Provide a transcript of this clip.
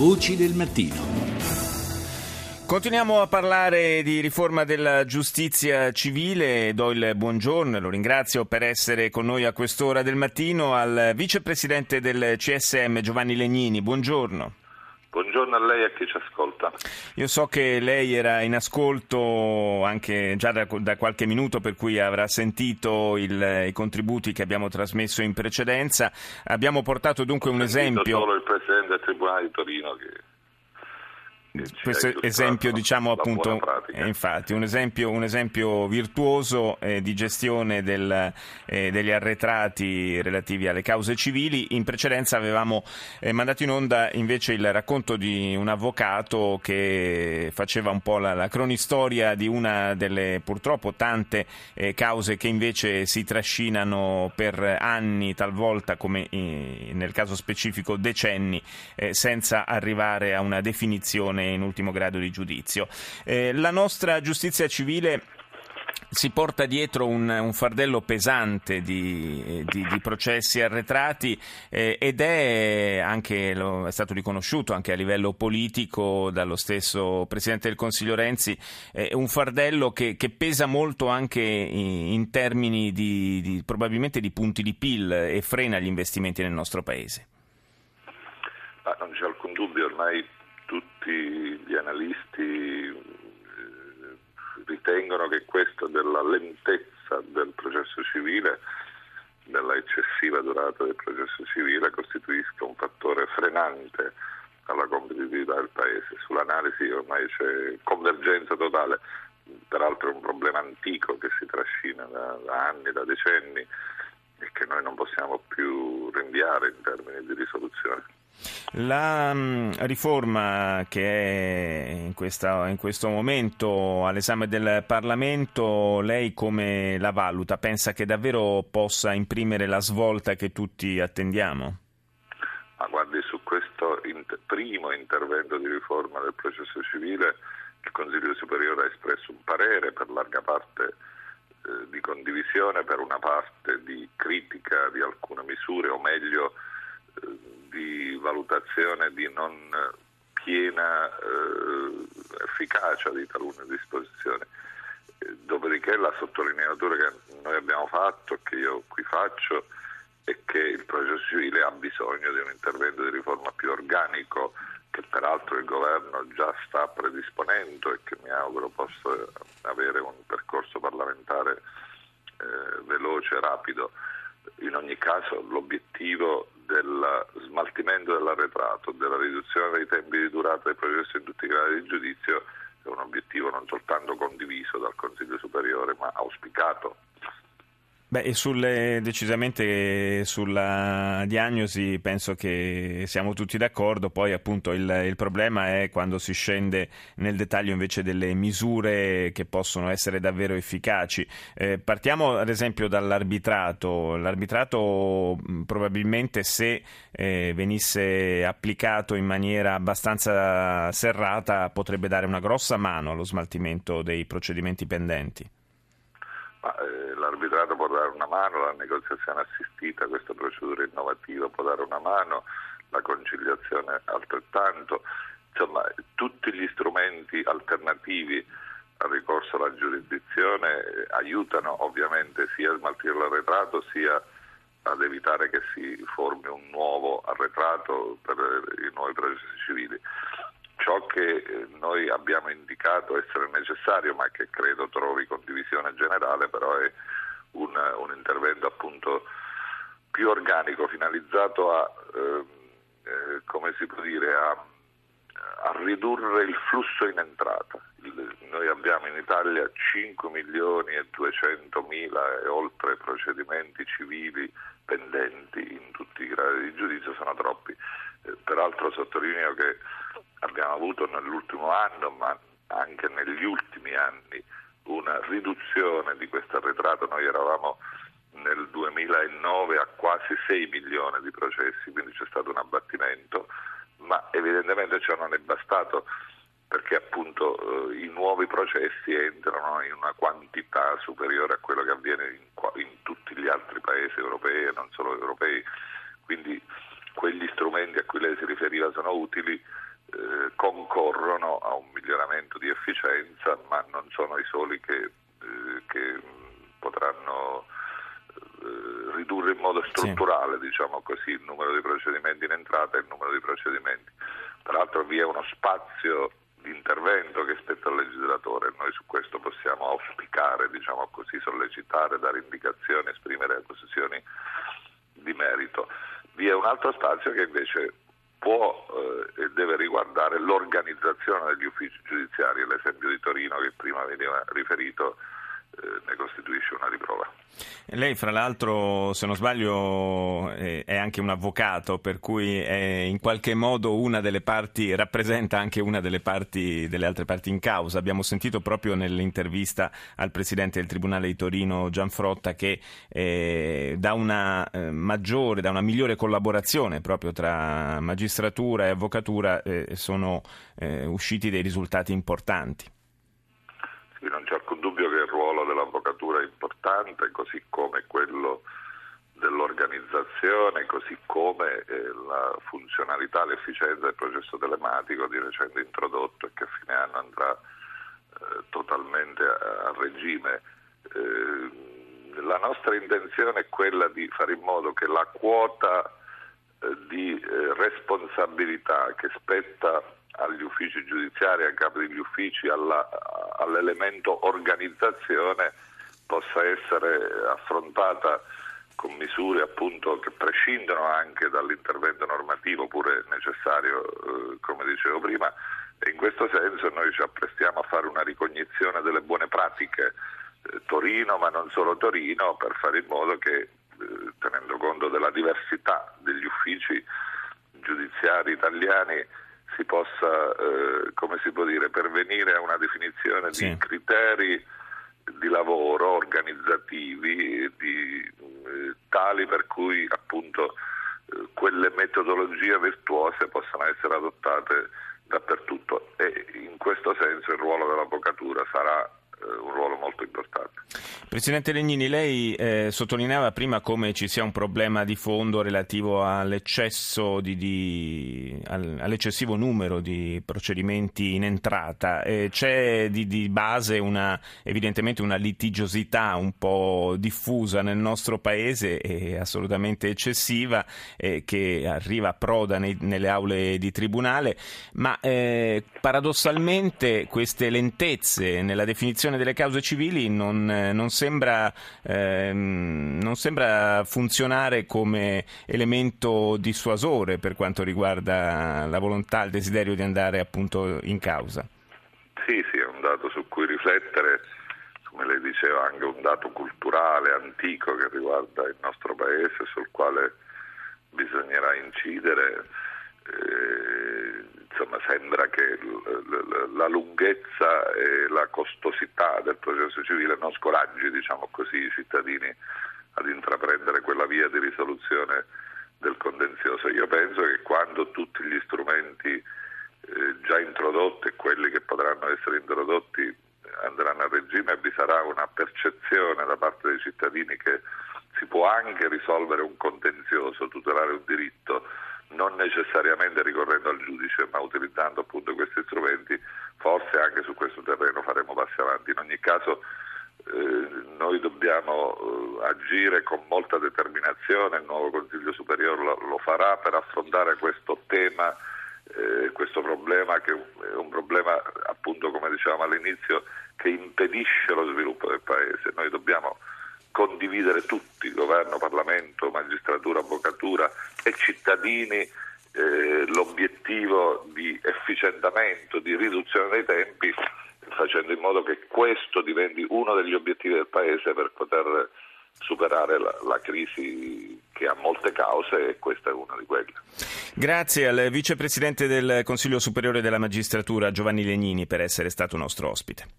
Voci del mattino. Continuiamo a parlare di riforma della giustizia civile. Do il buongiorno e lo ringrazio per essere con noi a quest'ora del mattino al vicepresidente del CSM Giovanni Legnini. Buongiorno. Buongiorno a lei e a chi ci ascolta. Io so che lei era in ascolto anche già da, da qualche minuto, per cui avrà sentito il, i contributi che abbiamo trasmesso in precedenza. Abbiamo portato dunque un esempio. solo il Presidente del Tribunale di Torino che questo esempio diciamo appunto eh, infatti un esempio, un esempio virtuoso eh, di gestione del, eh, degli arretrati relativi alle cause civili. In precedenza avevamo eh, mandato in onda invece il racconto di un avvocato che faceva un po' la, la cronistoria di una delle purtroppo tante eh, cause che invece si trascinano per anni talvolta come nel caso specifico decenni eh, senza arrivare a una definizione Cassazione in ultimo grado di giudizio. Eh, la nostra giustizia civile si porta dietro un, un fardello pesante di, di, di processi arretrati eh, ed è anche, lo, è stato riconosciuto anche a livello politico dallo stesso Presidente del Consiglio Renzi, eh, un fardello che, che, pesa molto anche in, in termini di, di, probabilmente di punti di PIL e frena gli investimenti nel nostro Paese. Ah, non c'è alcun dubbio, ormai tutti gli analisti eh, ritengono che questo della lentezza del processo civile, della eccessiva durata del processo civile costituisca un fattore frenante alla competitività del Paese. Sull'analisi ormai c'è convergenza totale, peraltro è un problema antico che si trascina da, da anni, da decenni e che noi non possiamo più rinviare in termini di risoluzione. La mm, riforma che è in, questa, in, questo momento all'esame del Parlamento, lei come la valuta? Pensa che davvero possa imprimere la svolta che tutti attendiamo? Ma guardi, su questo inter- primo intervento di riforma del processo civile il Consiglio Superiore ha espresso un parere per larga parte eh, di condivisione, per una parte di critica di alcune misure, o meglio eh, di valutazione di non piena eh, efficacia di talune disposizioni. Eh, dopodiché la sottolineatura che noi abbiamo fatto, che io qui faccio, è che il processo civile ha bisogno di un intervento di riforma più organico che peraltro il governo già sta predisponendo e che mi auguro possa avere un percorso parlamentare eh, veloce e rapido. In ogni caso l'obiettivo del smaltimento dell'arretrato, della riduzione dei tempi di durata del processo in tutti i gradi di giudizio è un obiettivo non soltanto condiviso dal Consiglio Superiore ma auspicato Beh, sulle, decisamente sulla diagnosi penso che siamo tutti d'accordo, poi appunto il, il, problema è quando si scende nel dettaglio invece delle misure che possono essere davvero efficaci. Eh, partiamo ad esempio dall'arbitrato, l'arbitrato probabilmente se eh, venisse applicato in maniera abbastanza serrata potrebbe dare una grossa mano allo smaltimento dei procedimenti pendenti. Ma, eh, l'arbitrato può dare una mano, la negoziazione assistita, questa procedura innovativa può dare una mano, la conciliazione altrettanto, insomma tutti gli strumenti alternativi al ricorso alla giurisdizione eh, aiutano ovviamente sia a smaltire l'arretrato sia ad evitare che si formi un nuovo arretrato per i nuovi processi civili ciò che eh, noi abbiamo indicato essere necessario, ma che credo trovi condivisione generale, però è un, un intervento appunto più organico, finalizzato a, eh, eh, come si può dire, a, a, ridurre il flusso in entrata. Il, noi abbiamo in Italia 5 milioni e 200 mila e oltre procedimenti civili pendenti in tutti i gradi di giudizio, sono troppi. Eh, peraltro sottolineo che abbiamo avuto nell'ultimo anno, ma anche negli ultimi anni, una riduzione di questo arretrato. Noi eravamo nel 2009 a quasi 6 milioni di processi, quindi c'è stato un abbattimento, ma evidentemente ciò non è bastato perché appunto eh, i nuovi processi entrano in una quantità superiore a quello che avviene in, in tutti gli altri paesi europei e non solo europei, quindi quegli strumenti a cui lei si riferiva sono utili, eh, concorrono a un miglioramento di efficienza, ma non sono i soli che, eh, che potranno eh, ridurre in modo strutturale sì. diciamo così, il numero di procedimenti in entrata e il numero di procedimenti. Peraltro vi è uno spazio di intervento che spetta al legislatore noi su questo possiamo auspicare, diciamo così, sollecitare, dare indicazioni, esprimere posizioni di merito. Vi è un altro spazio che invece può eh, e deve riguardare l'organizzazione degli uffici giudiziari, l'esempio di Torino che prima veniva riferito ne costituisce una riprova. Lei, fra l'altro, se non sbaglio, è anche un avvocato, per cui è in qualche modo una delle parti, rappresenta anche una delle parti, delle altre parti in causa. Abbiamo sentito proprio nell'intervista al Presidente del Tribunale di Torino, Gianfrotta, che eh, da una eh, maggiore, da una migliore collaborazione proprio tra magistratura e avvocatura eh, sono eh, usciti dei risultati importanti. Sì, non c'è alcun è importante, così come quello dell'organizzazione, così come eh, la funzionalità, l'efficienza del processo telematico di recente introdotto e che a fine anno andrà eh, totalmente a, a regime. Eh, la nostra intenzione è quella di fare in modo che la quota eh, di eh, responsabilità che spetta agli uffici giudiziari, a capo degli uffici, alla, all'elemento organizzazione possa essere affrontata con misure appunto che prescindono anche dall'intervento normativo pure necessario, eh, come dicevo prima, e in questo senso noi ci apprestiamo a fare una ricognizione delle buone pratiche eh, Torino, ma non solo Torino, per fare in modo che, eh, tenendo conto della diversità degli uffici giudiziari italiani, si possa, eh, come si può dire, pervenire a una definizione sì. di criteri di lavoro organizzativi di, eh, tali per cui appunto eh, quelle metodologie virtuose possano essere adottate dappertutto e in questo senso il ruolo dell'avvocatura sarà un ruolo molto importante. Presidente Legnini, lei eh, sottolineava prima come ci sia un problema di fondo relativo all'eccesso di, di, all'eccessivo numero di procedimenti in entrata. Eh, c'è di, di base una, evidentemente una litigiosità un po' diffusa nel nostro paese e assolutamente eccessiva eh, che arriva a proda nei, nelle aule di tribunale, ma eh, paradossalmente queste lentezze nella definizione risoluzione delle cause civili non, non, sembra, ehm, non sembra funzionare come elemento dissuasore per quanto riguarda la volontà, il desiderio di andare appunto in causa. Sì, sì, è un dato su cui riflettere, come lei diceva, anche un dato culturale, antico che riguarda il nostro paese, sul quale bisognerà incidere. Eh, insomma, sembra che la lunghezza e la costosità del processo civile non scoraggi diciamo così, i cittadini ad intraprendere quella via di risoluzione del contenzioso. Io penso che quando tutti gli strumenti eh, già introdotti e quelli che potranno essere introdotti andranno a regime vi sarà una percezione da parte dei cittadini che si può anche risolvere un contenzioso, tutelare un diritto non necessariamente ricorrendo al giudice, ma utilizzando appunto questi strumenti, forse anche su questo terreno faremo passi avanti. In ogni caso eh, noi dobbiamo eh, agire con molta determinazione, il nuovo Consiglio Superiore lo, lo farà per affrontare questo tema, eh, questo problema che è un problema appunto come dicevamo all'inizio che impedisce lo sviluppo del Paese. Noi dobbiamo condividere tutti, governo, Parlamento, magistratura, avvocatura e cittadini, eh, l'obiettivo di efficientamento, di riduzione dei tempi, facendo in modo che questo diventi uno degli obiettivi del Paese per poter superare la, la, crisi che ha molte cause e questa è una di quelle. Grazie al vicepresidente del Consiglio Superiore della Magistratura Giovanni Legnini per essere stato nostro ospite.